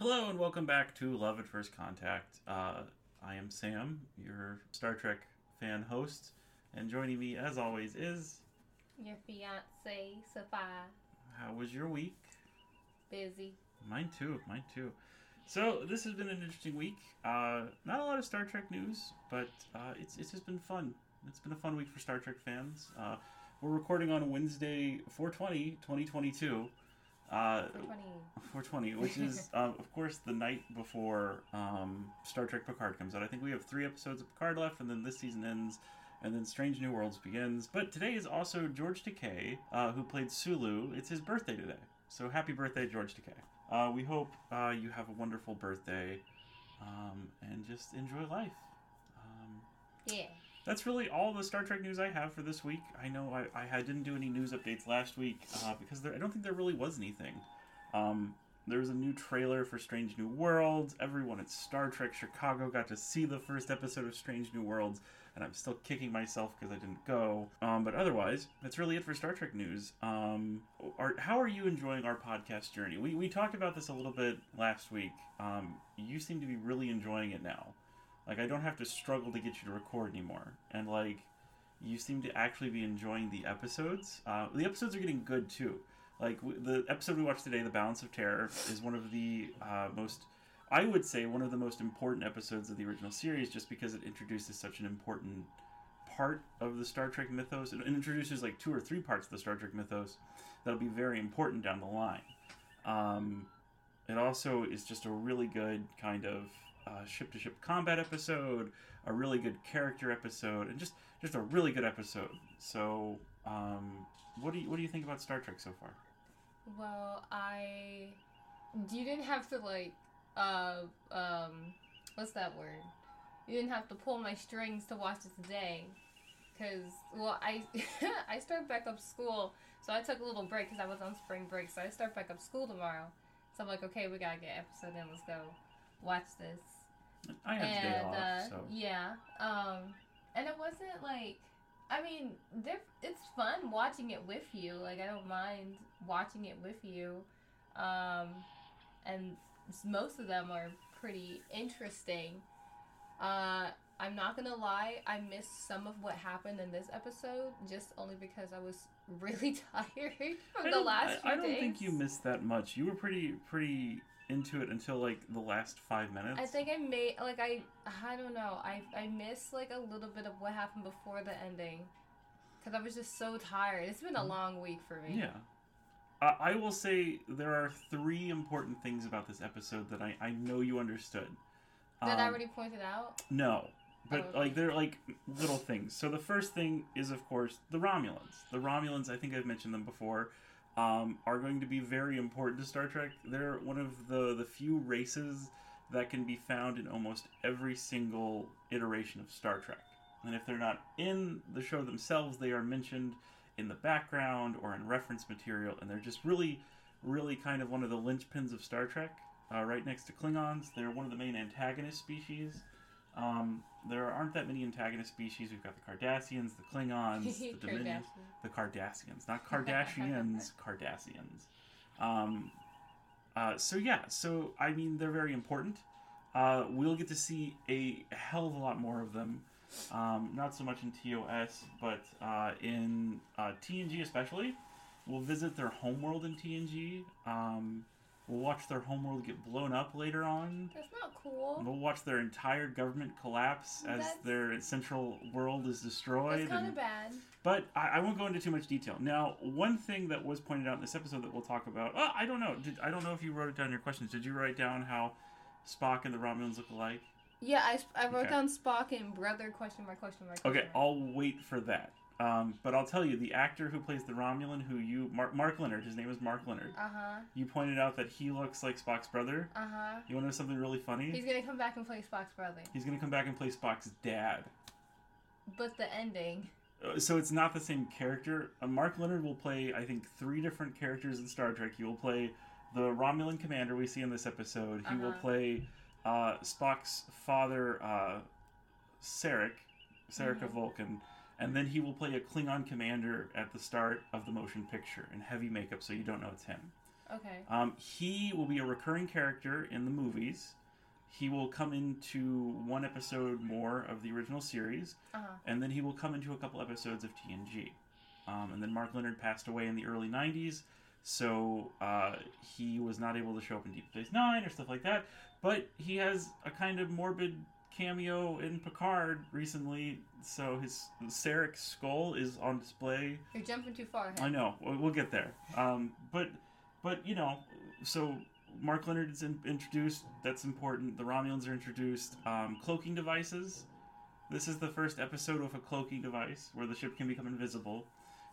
Hello and welcome back to Love at First Contact. Uh, I am Sam, your Star Trek fan host, and joining me as always is. Your fiance, Sophia. How was your week? Busy. Mine too, mine too. So this has been an interesting week. Uh, not a lot of Star Trek news, but uh, it's it's just been fun. It's been a fun week for Star Trek fans. Uh, we're recording on Wednesday, 420, 2022. Uh, 420. 420, which is, um, of course, the night before um, Star Trek Picard comes out. I think we have three episodes of Picard left, and then this season ends, and then Strange New Worlds begins. But today is also George Takei, uh, who played Sulu. It's his birthday today. So happy birthday, George Takei. Uh, we hope uh, you have a wonderful birthday um, and just enjoy life. Um, Yeah. That's really all the Star Trek news I have for this week. I know I, I didn't do any news updates last week uh, because there, I don't think there really was anything. Um, there was a new trailer for Strange New Worlds. Everyone at Star Trek Chicago got to see the first episode of Strange New Worlds, and I'm still kicking myself because I didn't go. Um, but otherwise, that's really it for Star Trek news. Um, are, how are you enjoying our podcast journey? We, we talked about this a little bit last week. Um, you seem to be really enjoying it now. Like I don't have to struggle to get you to record anymore, and like you seem to actually be enjoying the episodes. Uh, the episodes are getting good too. Like w- the episode we watched today, "The Balance of Terror," is one of the uh, most, I would say, one of the most important episodes of the original series, just because it introduces such an important part of the Star Trek mythos. It introduces like two or three parts of the Star Trek mythos that'll be very important down the line. Um, it also is just a really good kind of uh, ship-to-ship combat episode, a really good character episode, and just just a really good episode. So, um, what do you what do you think about Star Trek so far? Well, I. You didn't have to, like, uh, um, what's that word? You didn't have to pull my strings to watch it today. Because, well, I I start back up school, so I took a little break because I was on spring break, so I start back up school tomorrow. So I'm like, okay, we gotta get episode in, let's go watch this. I have and off, uh, so. yeah um and it wasn't like i mean it's fun watching it with you like i don't mind watching it with you um and most of them are pretty interesting. Uh i'm not gonna lie i missed some of what happened in this episode just only because i was really tired from the last I, few I don't days. think you missed that much. You were pretty pretty into it until like the last five minutes. I think I made like I I don't know I I missed like a little bit of what happened before the ending, because I was just so tired. It's been a long week for me. Mm-hmm. Yeah. I I will say there are three important things about this episode that I, I know you understood. That I Um, already pointed out. No. But Oh, okay. like they're like little things. So the first thing is of course the Romulans. The Romulans, I think I've mentioned them before, um, are going to be very important to Star Trek. They're one of the the few races that can be found in almost every single iteration of Star Trek. And if they're not in the show themselves, they are mentioned in the background or in reference material, and they're just really, really kind of one of the linchpins of Star Trek. Uh, right next to Klingons, they're one of the main antagonist species. Um, there aren't that many antagonist species. We've got the Cardassians, the Klingons, the Dominions, the Cardassians, not Kardashians, Cardassians. Um, uh, so yeah, so I mean they're very important. Uh, we'll get to see a hell of a lot more of them. Um, not so much in TOS, but uh, in uh, TNG especially. We'll visit their homeworld in TNG. Um, we'll watch their homeworld get blown up later on. That's not cool. We'll watch their entire government collapse as That's- their central world is destroyed. That's kind of bad. but I, I won't go into too much detail. Now, one thing that was pointed out in this episode that we'll talk about. Oh, I don't know. Did, I don't know if you wrote it down in your questions. Did you write down how Spock and the Romulans look alike? Yeah, I, I wrote Okay. down Spock and brother question mark question mark. question Okay, mark. I'll wait for that. Um, but I'll tell you, the actor who plays the Romulan, who you Mark, Mark Lenard, his name is Mark Lenard. Uh huh. You pointed out that he looks like Spock's brother. Uh huh. You want to know something really funny? He's gonna come back and play Spock's brother. He's gonna come back and play Spock's dad. But the ending. Uh, so it's not the same character. Uh, Mark Lenard will play, I think, three different characters in Star Trek. He will play the Romulan commander we see in this episode. He will Uh-huh. play uh, Spock's father, uh, Sarek, Sarek of Vulcan, and then he will play a Klingon commander at the start of the motion picture in heavy makeup, so you don't know it's him. Okay. Um, he will be a recurring character in the movies. He will come into one episode more of the original series, Uh huh. and then he will come into a couple episodes of TNG. Um, and then Mark Lenard passed away in the early 90s, so uh, he was not able to show up in Deep Space Nine or stuff like that. But he has a kind of morbid cameo in Picard recently, so his Sarek skull is on display You're jumping too far. I know. We'll, we'll get there. Um, but, but you know, so Mark Lenard is in, introduced. That's important. The Romulans are introduced. Um, cloaking devices. This is the first episode of a cloaking device where the ship can become invisible.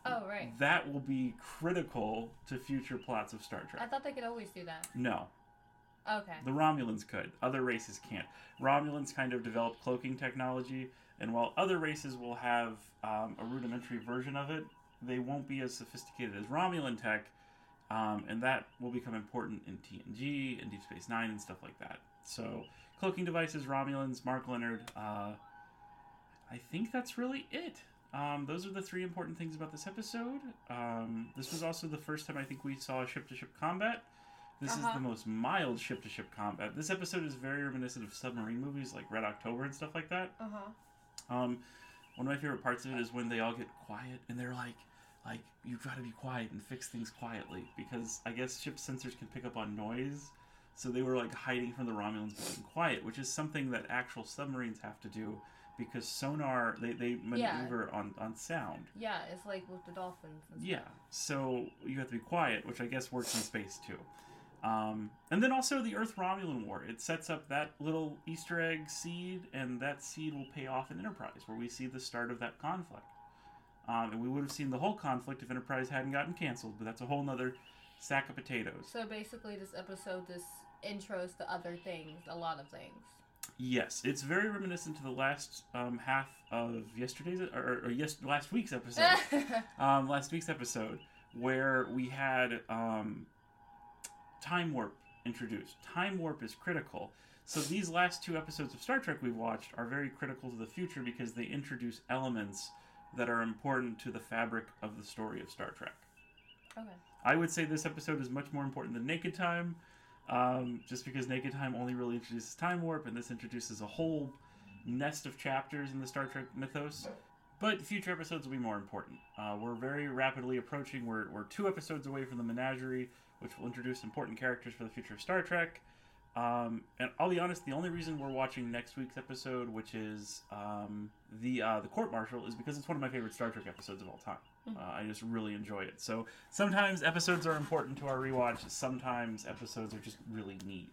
Oh right. That will be critical to future plots of Star Trek. I thought they could always do that. No, Okay. the Romulans could. Other races can't. Romulans kind of developed cloaking technology, and while other races will have um, a rudimentary version of it, they won't be as sophisticated as Romulan tech, um, and that will become important in TNG and Deep Space Nine and stuff like that. So, cloaking devices, Romulans, Mark Lenard. Uh, I think that's really it. Um, those are the three important things about this episode. Um, this was also the first time I think we saw ship to ship combat. This is Uh-huh. the most mild ship to ship combat. This episode is very reminiscent of submarine movies like Red October and stuff like that. Uh huh. Um, one of my favorite parts of it is when they all get quiet and they're like, like you've got to be quiet and fix things quietly because I guess ship sensors can pick up on noise. So they were like hiding from the Romulans being quiet, which is something that actual submarines have to do because sonar they, they Yeah. maneuver on, on sound. Yeah, it's like with the dolphins. And stuff. Yeah, so you have to be quiet, which I guess works in space too. Um, and then also the Earth Romulan War. It sets up that little Easter egg seed, and that seed will pay off in Enterprise, where we see the start of that conflict. Um, and we would have seen the whole conflict if Enterprise hadn't gotten canceled, but that's a whole nother sack of potatoes. So basically, this episode this intros to other things, a lot of things. Yes, it's very reminiscent to the last um, half of yesterday's or, or yes, last week's episode. um, last week's episode where we had um, time warp introduced. Time warp is critical. So these last two episodes of Star Trek we've watched are very critical to the future because they introduce elements that are important to the fabric of the story of Star Trek. okay. I would say this episode is much more important than Naked Time, um, just because Naked Time only really introduces time warp, and this introduces a whole nest of chapters in the Star Trek mythos. But future episodes will be more important. Uh, we're very rapidly approaching. We're, we're two episodes away from the Menagerie, which will introduce important characters for the future of Star Trek. Um, and I'll be honest, the only reason we're watching next week's episode, which is um, the uh, the court martial, is because it's one of my favorite Star Trek episodes of all time. Uh, I just really enjoy it. So sometimes episodes are important to our rewatch. Sometimes episodes are just really neat.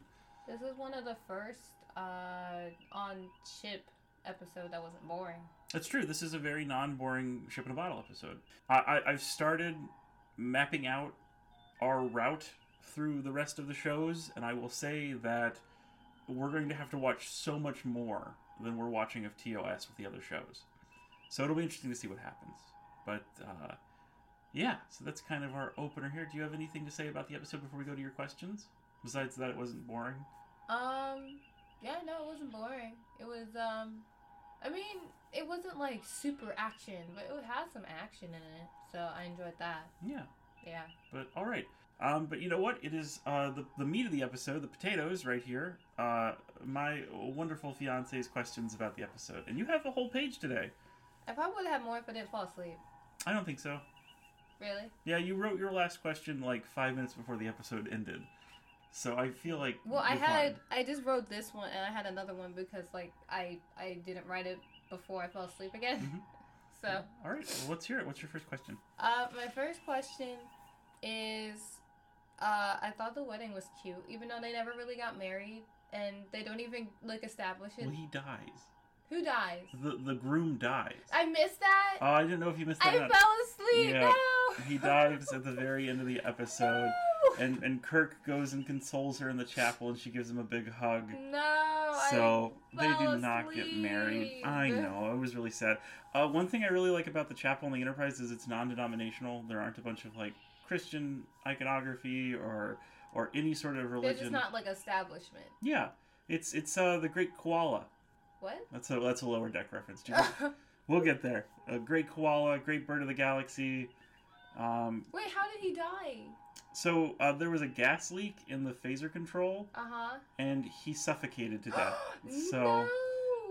This is one of the first uh, on chip episode that wasn't boring. That's true. This is a very non-boring ship in a bottle episode. I, I I've started mapping out our route through the rest of the shows, and I will say that we're going to have to watch so much more than we're watching of TOS with the other shows. So it'll be interesting to see what happens. But uh, yeah, so that's kind of our opener here. Do you have anything to say about the episode before we go to your questions? Besides that, it wasn't boring. Um, yeah, no, it wasn't boring. It was, um, I mean, it wasn't like super action, but it had some action in it, so I enjoyed that. Yeah. Yeah. But all right. Um, but you know what? It is uh, the the meat of the episode, the potatoes, right here. Uh, my wonderful fiance's questions about the episode, and you have a whole page today. I probably would have had more if I didn't fall asleep. I don't think so. Really? Yeah, you wrote your last question like five minutes before the episode ended, so I feel like. Well, I had fine. I just wrote this one and I had another one because like I I didn't write it before I fell asleep again. Mhm. So, All right. Well, let's hear it. What's your first question? uh, my first question is, uh, I thought the wedding was cute, even though they never really got married and they don't even like establish it. Well, he dies. Who dies? The the groom dies. I missed that. Oh, I didn't know if you missed that. I not. fell asleep. Yeah, No. He dies at the very end of the episode. No. and and Kirk goes and consoles her in the chapel, and she gives him a big hug. No. So they do not get married. I know it was really sad. Uh, one thing I really like about the chapel and the Enterprise is it's non-denominational. There aren't a bunch of like Christian iconography or or any sort of They're religion. just not like establishment. Yeah, it's it's uh, the Great Koala. What? That's a that's a lower deck reference. We'll get there. A great koala, great bird of the galaxy. Um, Wait, how did he die? So uh, there was a gas leak in the phaser control, Uh huh. and he suffocated to death. so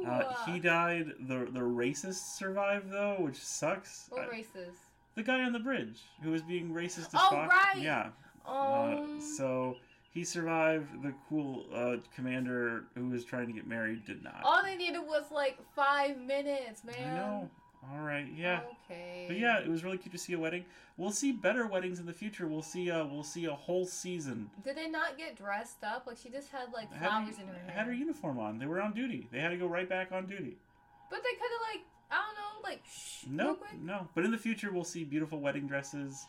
no. uh, he died. The the racist survived though, which sucks. What Uh, races? The guy on the bridge who was being racist to Oh, Spock. right. Yeah. Um. Uh, so he survived. The cool uh, commander who was trying to get married did not. all they needed was like five minutes, man. I know. All right. Yeah. Okay. But yeah, it was really cute to see a wedding. We'll see better weddings in the future. We'll see. Uh, we'll see a whole season. Did they not get dressed up? Like she just had like Had flowers her, in her hair. had her uniform on. They were on duty. They had to go right back on duty. But they could have like I don't know, like shh, No, no. But in the future, we'll see beautiful wedding dresses.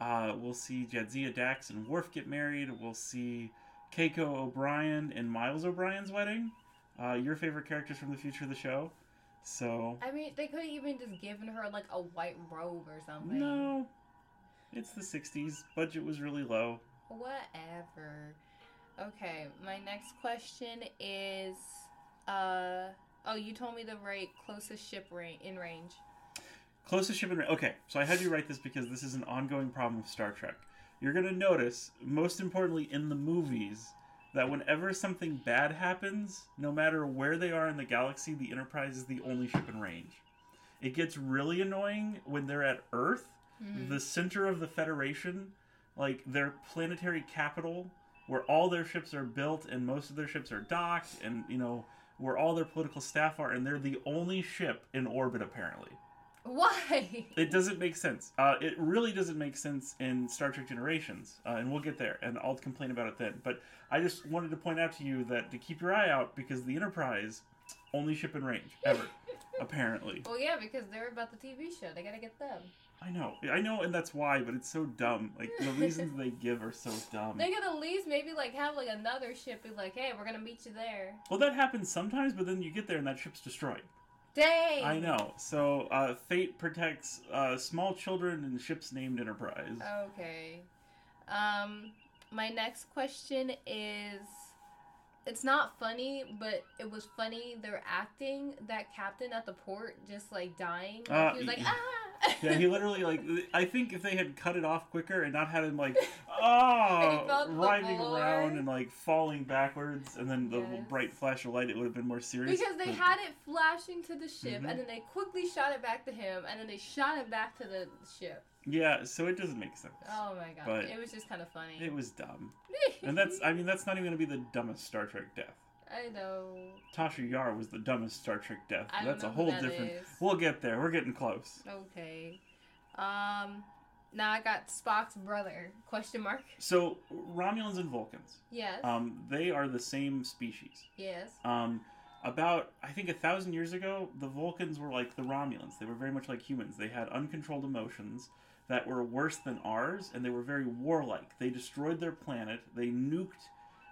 Uh, we'll see Jadzia Dax and Worf get married. We'll see Keiko O'Brien and Miles O'Brien's wedding. Uh, your favorite characters from the future of the show. So I mean, they could have even just given her like a white robe or something. no, it's the '60s. Budget was really low. Whatever. Okay, my next question is uh oh, you told me the right closest ship ra- in range. Closest ship in range. Okay, so I had you write this because this is an ongoing problem with Star Trek. You're gonna notice, most importantly in the movies, that whenever something bad happens, no matter where they are in the galaxy, the Enterprise is the only ship in range. It gets really annoying when they're at Earth, Mhm. the center of the Federation, like their planetary capital, where all their ships are built and most of their ships are docked, and you know where all their political staff are, and they're the only ship in orbit apparently. Why? It doesn't make sense. Uh, it really doesn't make sense in Star Trek Generations, uh, and we'll get there, and I'll complain about it then. But I just wanted to point out to you that to keep your eye out because the Enterprise, only ship in range ever, apparently. Well, yeah, because they're about the TV show. They gotta get them. I know, I know, and that's why. But it's so dumb. Like the reasons they give are so dumb. They could at least maybe like have like another ship be like, hey, we're gonna meet you there. Well, that happens sometimes, but then you get there and that ship's destroyed. Dang. I know. So uh, fate protects uh, small children and ships named Enterprise. Okay. Um, my next question is it's not funny, but it was funny their acting that captain at the port just like dying. Uh, he was like, ah. Yeah, he literally like. I think if they had cut it off quicker and not had him like, oh, the writhing around and like falling backwards, and then the Yes. bright flash of light, it would have been more serious. because they had it flashing to the ship, Mhm. and then they quickly shot it back to him, and then they shot it back to the ship. Yeah, so it doesn't make sense. Oh my god, But it was just kind of funny. It was dumb, and that's. I mean, that's not even gonna be the dumbest Star Trek death. I know. Tasha Yar was the dumbest Star Trek death. I That's a who whole that different. is. We'll get there. We're getting close. Okay. Um. Now I got Spock's brother? Question mark. So Romulans and Vulcans, Yes. um, they are the same species. yes. Um, about I think a thousand years ago, the Vulcans were like the Romulans. They were very much like humans. They had uncontrolled emotions that were worse than ours, and they were very warlike. They destroyed their planet. They nuked.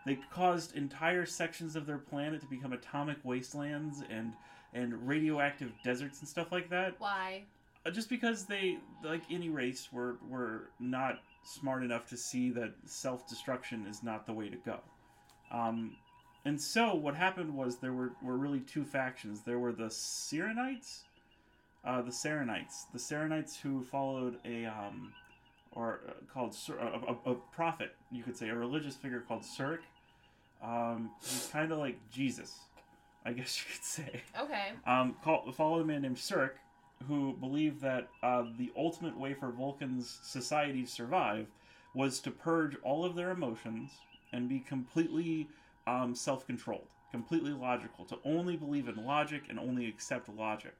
They caused entire sections of their planet to become atomic wastelands and and radioactive deserts and stuff like that. Why? Uh, Just because they, like any race, were were not smart enough to see that self destruction is not the way to go. Um, and so what happened was there were, were really two factions. There were the Syrrannites, uh, the Syrrannites, the Syrrannites who followed a um, or uh, called Sur- a, a, a prophet, you could say, a religious figure called Surak. Um, he's kind of like Jesus, I guess you could say Okay. um, called, followed a man named Surak, who believed that uh, the ultimate way for Vulcan's society to survive was to purge all of their emotions and be completely um, self-controlled, completely logical, to only believe in logic and only accept logic.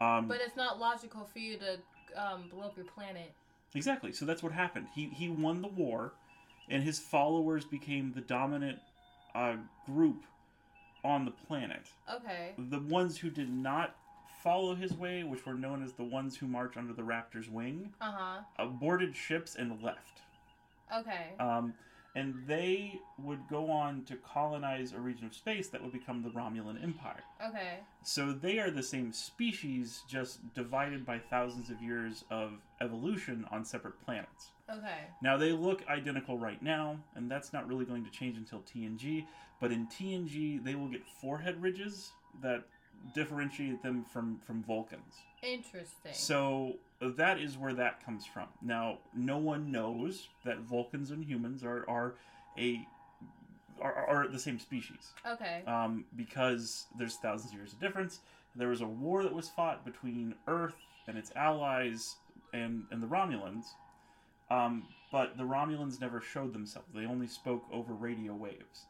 Um, But it's not logical for you to um, blow up your planet. Exactly. So that's what happened. He he won the war, and his followers became the dominant uh, group on the planet. Okay. The ones who did not follow his way, which were known as the ones who march under the Raptor's wing, Uh huh. aborted ships and left. Okay. Um, and they would go on to colonize a region of space that would become the Romulan Empire. Okay. So they are the same species, just divided by thousands of years of evolution on separate planets. Okay. Now they look identical right now, and that's not really going to change until TNG. But in TNG, they will get forehead ridges that differentiate them from from Vulcans. Interesting. So that is where that comes from. Now, no one knows that Vulcans and humans are are a are, are the same species okay. um, because there's thousands of years of difference. There was a war that was fought between Earth and its allies and and the Romulans, um, but the Romulans never showed themselves. They only spoke over radio waves.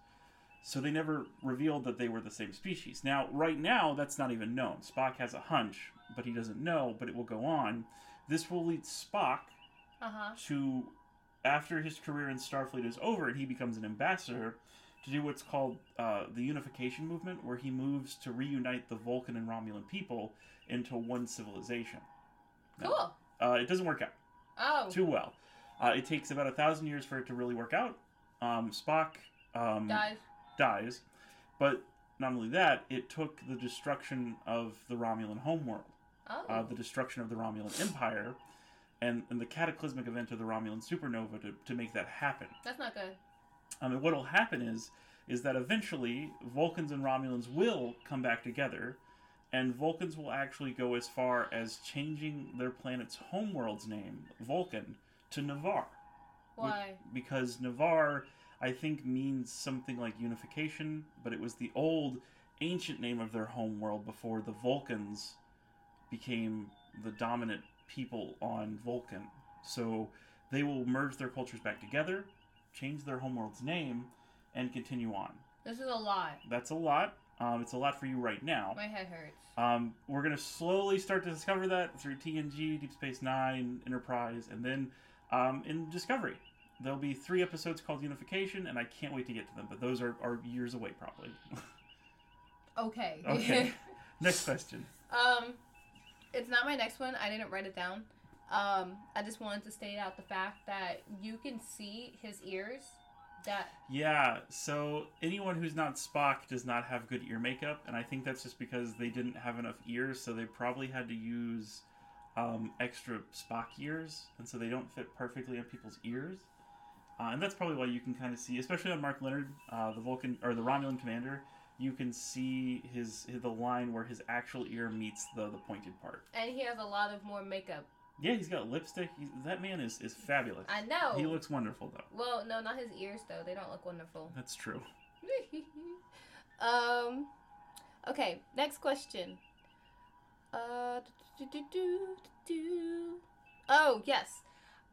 So they never revealed that they were the same species. Now, right now, that's not even known. Spock has a hunch, but he doesn't know, but it will go on. This will lead Spock Uh huh. to, after his career in Starfleet is over and he becomes an ambassador, to do what's called uh, the unification movement, where he moves to reunite the Vulcan and Romulan people into one civilization. Cool. Uh, it doesn't work out Oh. too well. Uh, it takes about a thousand years for it to really work out. Um, Spock um, Dies. dies, but not only that, it took the destruction of the Romulan homeworld Oh. uh, the destruction of the Romulan Empire, and, and the cataclysmic event of the Romulan supernova to, to make that happen. That's not good. I mean, what'll happen is is that eventually Vulcans and Romulans will come back together, and Vulcans will actually go as far as changing their planet's homeworld's name, Vulcan, to Ni'Var, Why? because Ni'Var, I think, means something like unification, but it was the old, ancient name of their homeworld before the Vulcans became the dominant people on Vulcan. So they will merge their cultures back together, change their homeworld's name, and continue on. This is a lot. That's a lot. Um, it's a lot for you right now. My head hurts. Um, we're going to slowly start to discover that through TNG, Deep Space Nine, Enterprise, and then um, in Discovery. There'll be three episodes called Unification, and I can't wait to get to them, but those are, are years away, probably. Okay. Okay. Next question. um, it's not my next one. I didn't write it down. Um, I just wanted to state out the fact that you can see his ears. That Yeah, so anyone who's not Spock does not have good ear makeup, and I think that's just because they didn't have enough ears, so they probably had to use um, extra Spock ears, and so they don't fit perfectly on people's ears. Uh, and that's probably why you can kind of see, especially on Mark Lenard, uh, the Vulcan or the Romulan commander, you can see his, the line where his actual ear meets the the pointed part. and he has a lot of more makeup. Yeah, he's got lipstick. He's, that man is is fabulous. I know. He looks wonderful though. well, no, not his ears though. They don't look wonderful. That's true. um. Okay. Next question. Uh. do, do, do, do, do. Oh yes.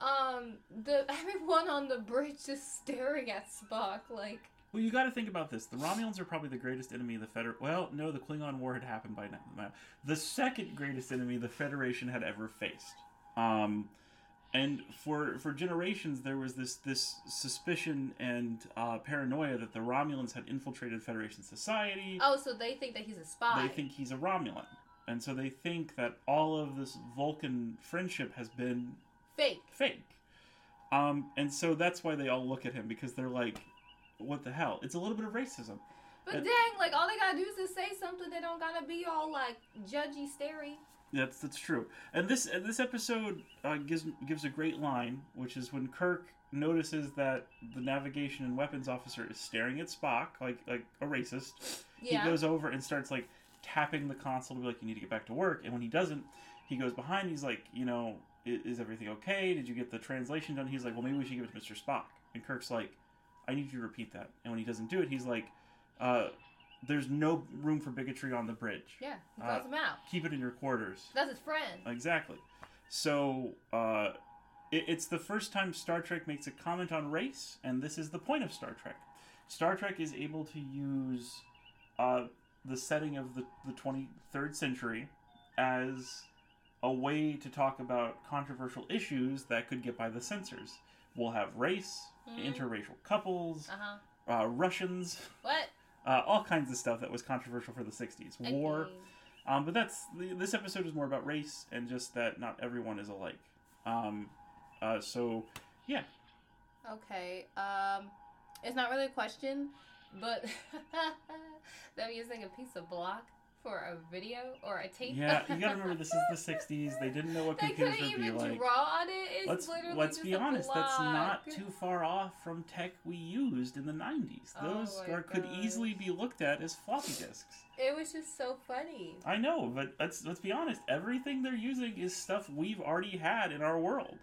Um. The everyone on the bridge is staring at Spock like. Well, you got to think about this. The Romulans are probably the greatest enemy of the Feder. Well, no, the Klingon War had happened by now. The second greatest enemy the Federation had ever faced. Um, and for for generations, there was this this suspicion and uh, paranoia that the Romulans had infiltrated Federation society. Oh, so they think that he's a spy. They think he's a Romulan, and so they think that all of this Vulcan friendship has been fake. fake. Um, and so that's why they all look at him because they're like, "What the hell?" It's a little bit of racism. But dang, like all they gotta do is just say something. They don't gotta be all like judgy, stary. That's that's true. And this and this episode uh, gives gives a great line, which is when Kirk notices that the navigation and weapons officer is staring at Spock like like a racist. Yeah. He goes over and starts like tapping the console to be like, "You need to get back to work." And when he doesn't, he goes behind. He's like, "You know, is, is everything okay? Did you get the translation done?" He's like, "Well, maybe we should give it to Mr. Spock." And Kirk's like, "I need you to repeat that." And when he doesn't do it, he's like, uh, "There's no room for bigotry on the bridge. yeah. He Uh, him out. Keep it in your quarters." That's his friend. Exactly. So uh, it, it's the first time Star Trek makes a comment on race, and this is the point of Star Trek. Star Trek is able to use uh, the setting of the, the 23rd century as a way to talk about controversial issues that could get by the censors. We'll have race, Mhm. interracial couples, Uh huh. uh, Russians, What? uh, all kinds of stuff that was controversial for the 60s. War. Okay. Um, but that's this episode is more about race and just that not everyone is alike. Um, uh, so yeah. Okay. Um, it's not really a question, but they're using a piece of block for a video or a tape. Yeah, you gotta remember this is the '60s. They didn't know what they computers would be even like. draw on it. It's Let's literally let's be honest. That's not too far off from tech we used in the '90s. Oh Those my are, could easily be looked at as floppy disks. It was just so funny. I know, but let's let's be honest. Everything they're using is stuff we've already had in our world.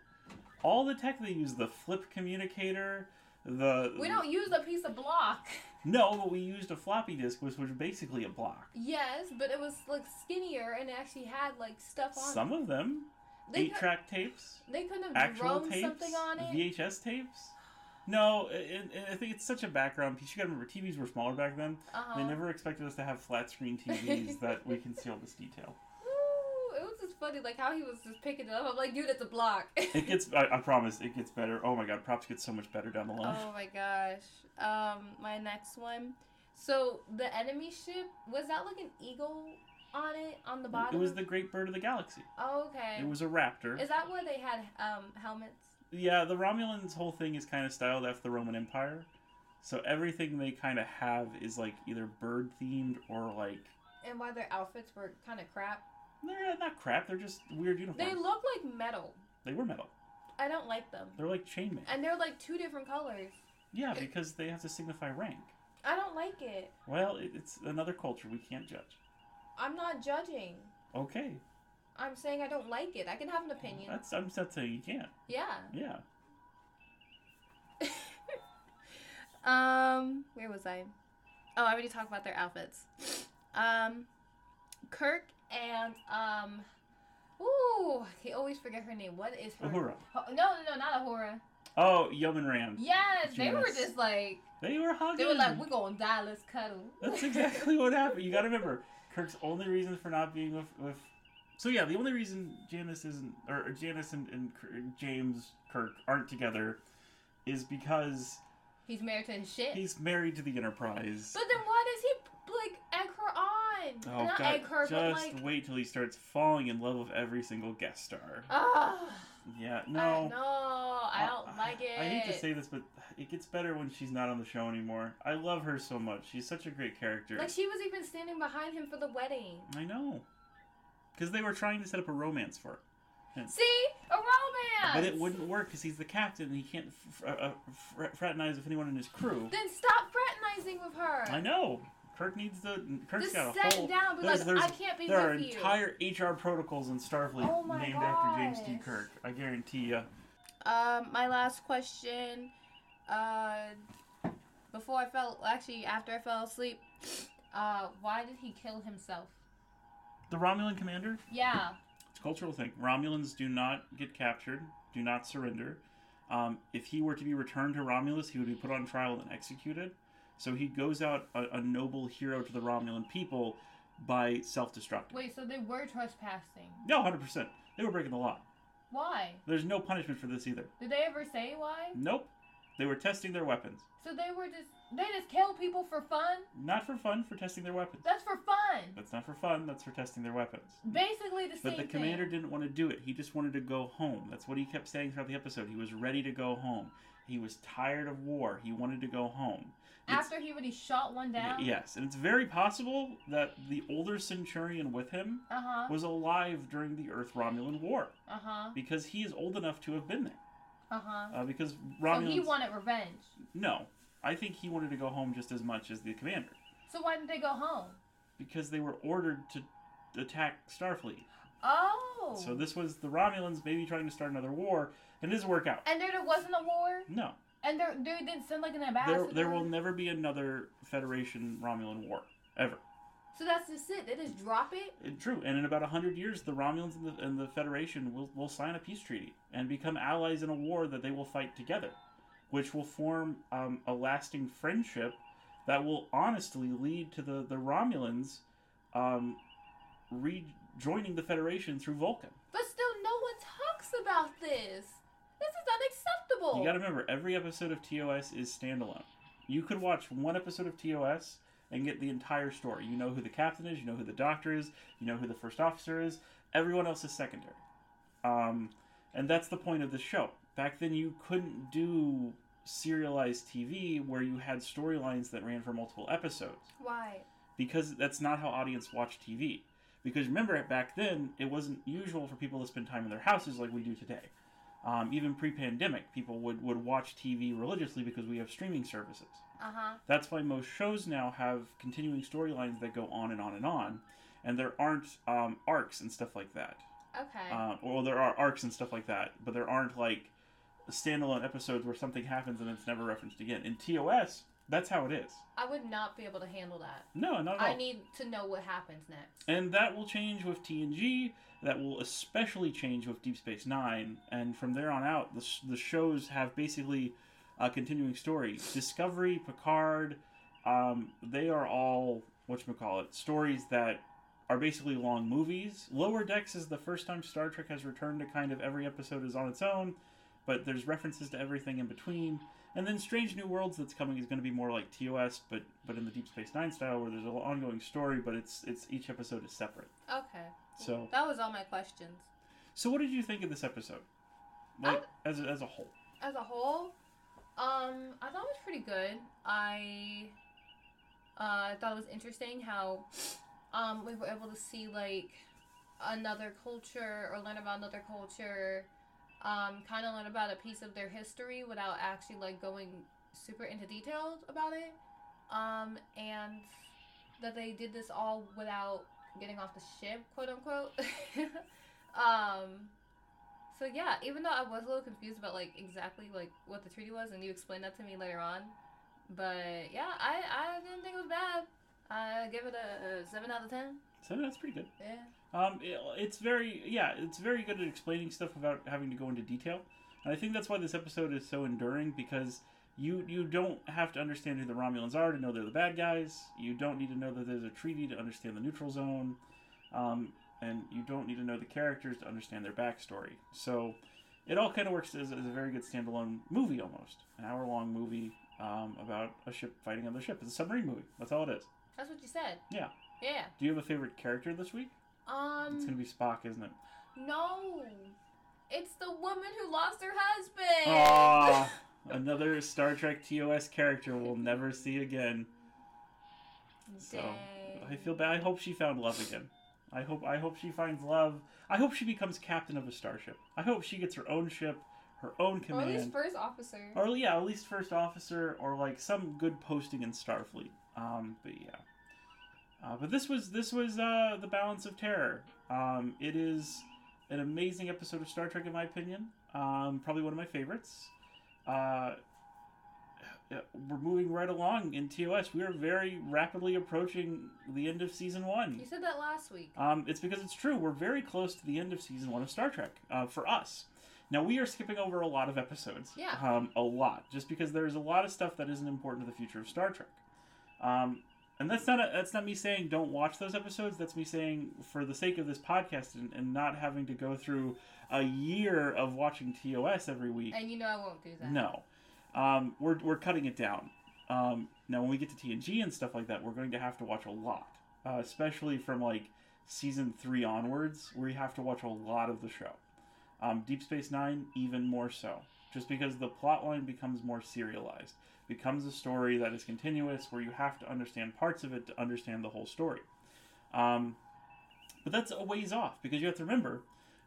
All the tech they use, the flip communicator, the We don't use a piece of block. no, but we used a floppy disk, which was basically a block. Yes, but it was like skinnier and it actually had like stuff on. Some of them, they eight could, track tapes, they couldn't have actual tapes, something on it. VHS tapes. No, I think it's such a background piece. You gotta remember, TVs were smaller back then. uh-huh. They never expected us to have flat screen TVs that we can see all this detail. It was just funny, like how he was just picking it up. I'm like, dude, it's a block. It gets, I, I promise, it gets better. Oh my god, props get so much better down the line. oh my gosh. Um, my next one. So the enemy ship was that like an eagle on it on the bottom? It was the great bird of the galaxy. Oh, okay. It was a raptor. Is that where they had um helmets? Yeah, the Romulans' whole thing is kind of styled after the Roman Empire. So everything they kind of have is like either bird themed or like And why their outfits were kind of crap? They're not crap. They're just weird uniforms. They look like metal. They were metal. I don't like them. They're like chainmail. And they're like two different colors. Yeah, because they have to signify rank. I don't like it. Well, it, it's another culture. We can't judge. I'm not judging. Okay, I'm saying I don't like it. I can have an opinion. that's I'm not saying you can't. Yeah. Yeah. um, where was I? Oh, I already talked about their outfits. Um, Kirk and um, ooh, I always forget her name. What is her? Uhura. Oh, no, no, no, not Uhura. Oh, Yeoman Rand. Yes, they were just like They were hugging. they were like, we're gonna die. Let's cuddle. That's exactly what happened. You got to remember, Kirk's only reason for not being with, with. So yeah, the only reason Janice isn't, or Janice and, and James Kirk aren't together, is because He's married to his shit. he's married to the Enterprise. But then why does he like egg her on? Oh Not god! egg her, just but like wait till he starts falling in love with every single guest star. ah. Yeah, no. no, I don't like it. I hate to say this, but it gets better when she's not on the show anymore. I love her so much. She's such a great character. Like she was even standing behind him for the wedding. I know. Because they were trying to set up a romance for her. See, a romance. But it wouldn't work because he's the captain and he can't f- f- uh, fr- fraternize with anyone in his crew. Then stop fraternizing with her. I know. Kirk needs to. Kirk's Just got a sit whole. down, be there's- like, I can't be There are with you. entire HR protocols in Starfleet Oh named after James T. Kirk. I guarantee you. Um, my last question. Uh, before I fell, actually after I fell asleep, uh, why did he kill himself? The Romulan commander. Yeah. It's a cultural thing. Romulans do not get captured. Do not surrender. Um, if he were to be returned to Romulus, he would be put on trial and executed. So he goes out a, a noble hero to the Romulan people by self-destructing. Wait, so they were trespassing. No, hundred percent. They were breaking the law. Why? There's no punishment for this either. Did they ever say why? Nope. They were testing their weapons. So they were just they just kill people for fun? Not for fun, for testing their weapons. That's for fun. That's not for fun, that's for testing their weapons. Basically the But same the commander thing. didn't want to do it. He just wanted to go home. That's what he kept saying throughout the episode. He was ready to go home. He was tired of war. He wanted to go home. It's- After he already shot one down. yes, and it's very possible that the older Centurion with him Uh huh. was alive during the Earth Romulan War Uh huh. because he is old enough to have been there. Uh huh. Uh, because So he wanted revenge. No, I think he wanted to go home just as much as the commander So why didn't they go home? because they were ordered to attack Starfleet. Oh. So this was the Romulans maybe trying to start another war, and it doesn't work out. And there wasn't a war, No, and there they didn't send like an ambassador. there will never be another Federation Romulan war ever. So that's just it. They just drop it. It, true, and in about hundred years, the Romulans and the, and the Federation will will sign a peace treaty and become allies in a war that they will fight together, which will form um, a lasting friendship that will honestly lead to the the Romulans um, rejoining the Federation through Vulcan. But still, no one talks about this. This is You got to remember, every episode of TOS is standalone. You could watch one episode of TOS and get the entire story. You know who the captain is, you know who the doctor is, you know who the first officer is. Everyone else is secondary. Um, and that's the point of the show. Back then, you couldn't do serialized TV where you had storylines that ran for multiple episodes Why? because that's not how audience watch TV. Because remember, back then, it wasn't usual for people to spend time in their houses like we do today. Um, even pre-pandemic, people would, would watch TV religiously because we have streaming services. Uh huh. That's why most shows now have continuing storylines that go on and on and on, and there aren't um, arcs and stuff like that. Okay. Uh, well, there are arcs and stuff like that, but there aren't like standalone episodes where something happens and it's never referenced again. In TOS, that's how it is. I would not be able to handle that. No, not at all. I need to know what happens next. And that will change with TNG. That will especially change with Deep Space Nine. And from there on out, the, the shows have basically a continuing story. Discovery, Picard, um, they are all, whatchamacallit, stories that are basically long movies. Lower Decks is the first time Star Trek has returned to kind of every episode is on its own, but there's references to everything in between. And then Strange New Worlds that's coming is going to be more like TOS, but but in the Deep Space Nine style, where there's an ongoing story, but it's it's each episode is separate. Okay. So That was all my questions. so what did you think of this episode, like as a, as a whole? As a whole, um, I thought it was pretty good. I uh, thought it was interesting how um, we were able to see like another culture or learn about another culture, um, kind of learn about a piece of their history without actually like going super into details about it, um, and that they did this all without getting off the ship, quote unquote. um, so yeah, even though I was a little confused about like exactly like what the treaty was, and you explained that to me later on, but yeah, I I didn't think it was bad. I give it a, a seven out of ten. So that's pretty good. Yeah. Um, it, it's very yeah, it's very good at explaining stuff without having to go into detail, and I think that's why this episode is so enduring because you you don't have to understand who the Romulans are to know they're the bad guys. You don't need to know that there's a treaty to understand the neutral zone, um, and you don't need to know the characters to understand their backstory. So it all kind of works as, as a very good standalone movie almost, an hour long movie um, about a ship fighting another ship. It's a submarine movie. That's all it is. That's what you said. Yeah. Yeah. Do you have a favorite character this week? Um. It's gonna be Spock, isn't it? No. It's the woman who lost her husband. Aw, another Star Trek TOS character we'll never see again. So Dang. I feel bad. I hope she found love again. I hope I hope she finds love. I hope she becomes captain of a starship. I hope she gets her own ship, her own command. Or at least first officer. Or yeah, at least first officer or like some good posting in Starfleet. Um, but yeah. Uh, but this was this was uh, the balance of terror. Um, it is an amazing episode of Star Trek in my opinion. Um, probably one of my favorites. Uh, we're moving right along in TOS. We are very rapidly approaching the end of season one. You said that last week. Um, it's because it's true. We're very close to the end of season one of Star Trek uh, for us. Now we are skipping over a lot of episodes. Yeah. Um, a lot, just because there's a lot of stuff that isn't important to the future of Star Trek. Um, and that's not a, that's not me saying don't watch those episodes. That's me saying for the sake of this podcast and, and not having to go through a year of watching TOS every week. And you know I won't do that. No, um, we're we're cutting it down. Um, now, when we get to TNG and stuff like that, we're going to have to watch a lot, uh, especially from like season three onwards, where you have to watch a lot of the show. Um, Deep Space Nine, even more so, just because the plot line becomes more serialized, becomes a story that is continuous, where you have to understand parts of it to understand the whole story. Um, but that's a ways off because you have to remember,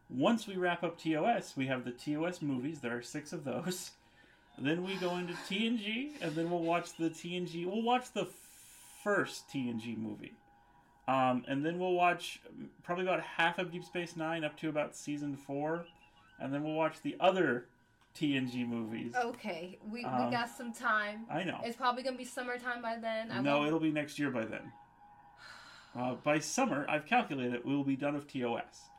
once we wrap up TOS, we have the TOS movies. There are six of those. Then we go into TNG, and then we'll watch the TNG. We'll watch the first TNG movie, um, and then we'll watch probably about half of Deep Space Nine up to about season four, and then we'll watch the other TNG movies. Okay, we, Um, we got some time. I know. It's probably gonna be summertime by then. I no, won't- it'll be next year by then. Uh, by summer, I've calculated we will be done with TOS.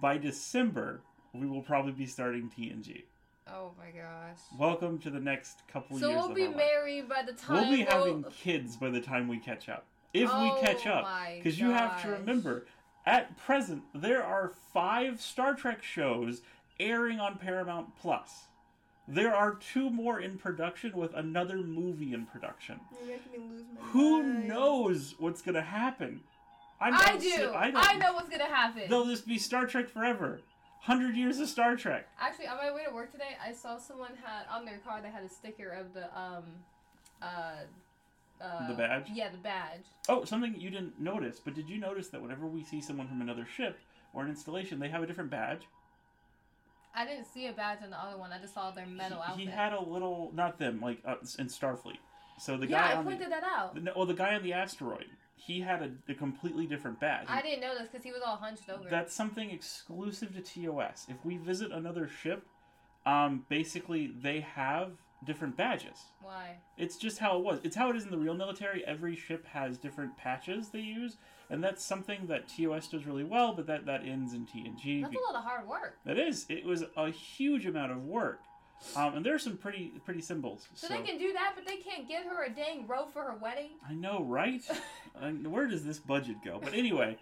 By December, we will probably be starting TNG. Oh my gosh. Welcome to the next couple So years. So we'll be our life. married by the time We'll be we'll- having kids by the time we catch up. If Oh we catch up. Because you have to remember, at present, there are five Star Trek shows airing on Paramount Plus. There are two more in production with another movie in production. You're making me lose my Who mind. knows what's going to happen? I'm I do. I, don't- know what's gonna happen. They'll just be Star Trek forever. 100 years of Star Trek. Actually, on my way to work today, I saw someone had on their car they had a sticker of the um, uh, Uh, The badge? Yeah, the badge. Oh, something you didn't notice, but did you notice that whenever we see someone from another ship or an installation, they have a different badge? I didn't see a badge on the other one. I just saw their metal he, outfit. he had a little, not them, like uh, in Starfleet. So the yeah, guy I on pointed the, that out. the, no, well, the guy on the asteroid, he had a, a completely different badge. I didn't notice because he was all hunched over. That's something exclusive to TOS. If we visit another ship, um, basically they have different badges. Why? It's just how it was. It's how it is in the real military. Every ship has different patches they use, and that's something that TOS does really well. But that that ends in TNG. That's a lot of hard work. That is. It was a huge amount of work, um, and there are some pretty pretty symbols. So, So, they can do that, but they can't get her a dang robe for her wedding. I know, right? and where does this budget go? But anyway,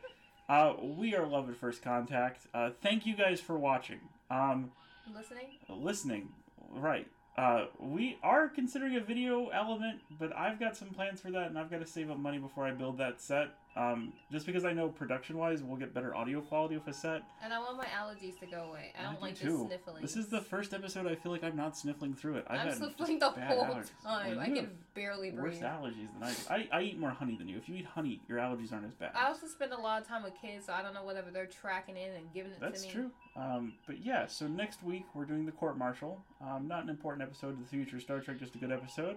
uh, we are Love at First Contact. Uh, thank you guys for watching. Um, Listening? listening, right? Uh, we are considering a video element, but I've got some plans for that, and I've got to save up money before I build that set. Um, just because I know production-wise, we'll get better audio quality with a set. And I want my allergies to go away. I don't do like too. the sniffling. This is the first episode I feel like I'm not sniffling through it. I've I'm sniffling the whole allergies. time. Well, I can barely worse breathe. allergies than I do. I, I eat more honey than you. If you eat honey, your allergies aren't as bad. I also spend a lot of time with kids, so I don't know whatever they're tracking in and giving it That's to me. That's true. Um, but yeah, so next week we're doing the court martial. Um, not an important episode of the future Star Trek, just a good episode.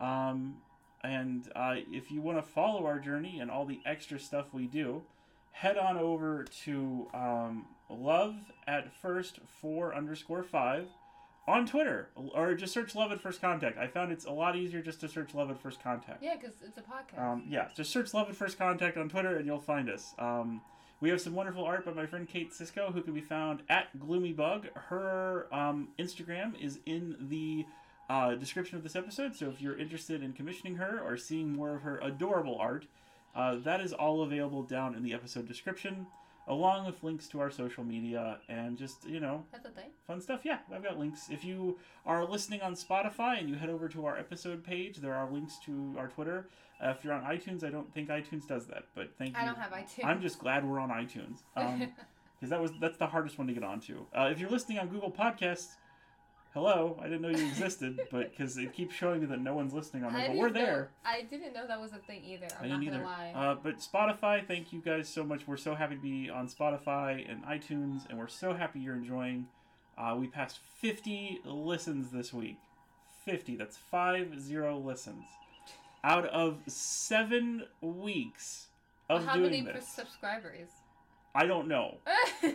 Um, and uh, if you want to follow our journey and all the extra stuff we do, head on over to um, love at first four underscore five on Twitter, or just search love at first contact. I found it's a lot easier just to search love at first contact. Yeah, because it's a podcast. Um, yeah, just search Love at First Contact on Twitter and you'll find us. Um, we have some wonderful art by my friend Kate Sisko, who can be found at GloomyBugg. Her um, Instagram is in the uh, description of this episode, so if you're interested in commissioning her or seeing more of her adorable art, uh, that is all available down in the episode description, along with links to our social media and just, you know, That's a thing. fun stuff. Yeah, I've got links. If you are listening on Spotify and you head over to our episode page, there are links to our Twitter. Uh, if you're on iTunes, I don't think iTunes does that, but thank you. I don't have iTunes. I'm just glad we're on iTunes because that was that's the hardest one to get onto. Uh, if you're listening on Google Podcasts, hello, I didn't know you existed, but because it keeps showing me that no one's listening on there, I but we're know- there. I didn't know that was a thing either. I'm I not didn't gonna either. lie. Uh, but Spotify, thank you guys so much. We're so happy to be on Spotify and iTunes, and we're so happy you're enjoying. Uh, we passed 50 listens this week. 50. That's five zero listens out of seven weeks of How doing many this. subscribers? I don't know.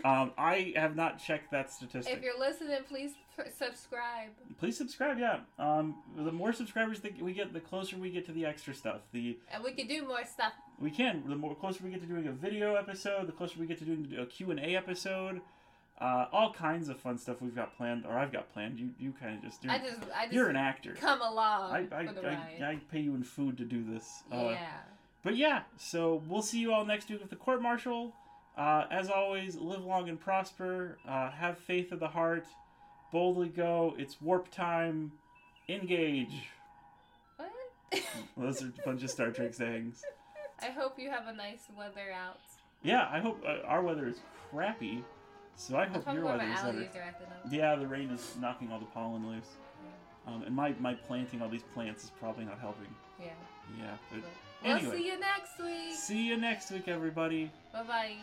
Um, I have not checked that statistic. if you're listening, please pr- subscribe. Please subscribe. Yeah. Um, the more subscribers that we get, the closer we get to the extra stuff. The And we can do more stuff. We can. The more closer we get to doing a video episode, the closer we get to doing a Q and A episode. Uh, all kinds of fun stuff we've got planned, or I've got planned. You you kind of just do. I just, I just You're an actor. come along I I, for the ride. I, I pay you in food to do this. Uh, yeah. But yeah, so we'll see you all next week with the court martial. Uh, as always, live long and prosper. Uh, have faith of the heart. Boldly go. It's warp time. Engage. What? Those are a bunch of Star Trek sayings. I hope you have a nice weather out. Yeah, I hope uh, our weather is crappy. So I hope your weather is better. allergies are acting up. Yeah, the rain is knocking all the pollen loose. Um, and my, my planting all these plants is probably not helping. Yeah. Yeah, but We'll anyway. see you next week. see you next week, everybody. Bye bye.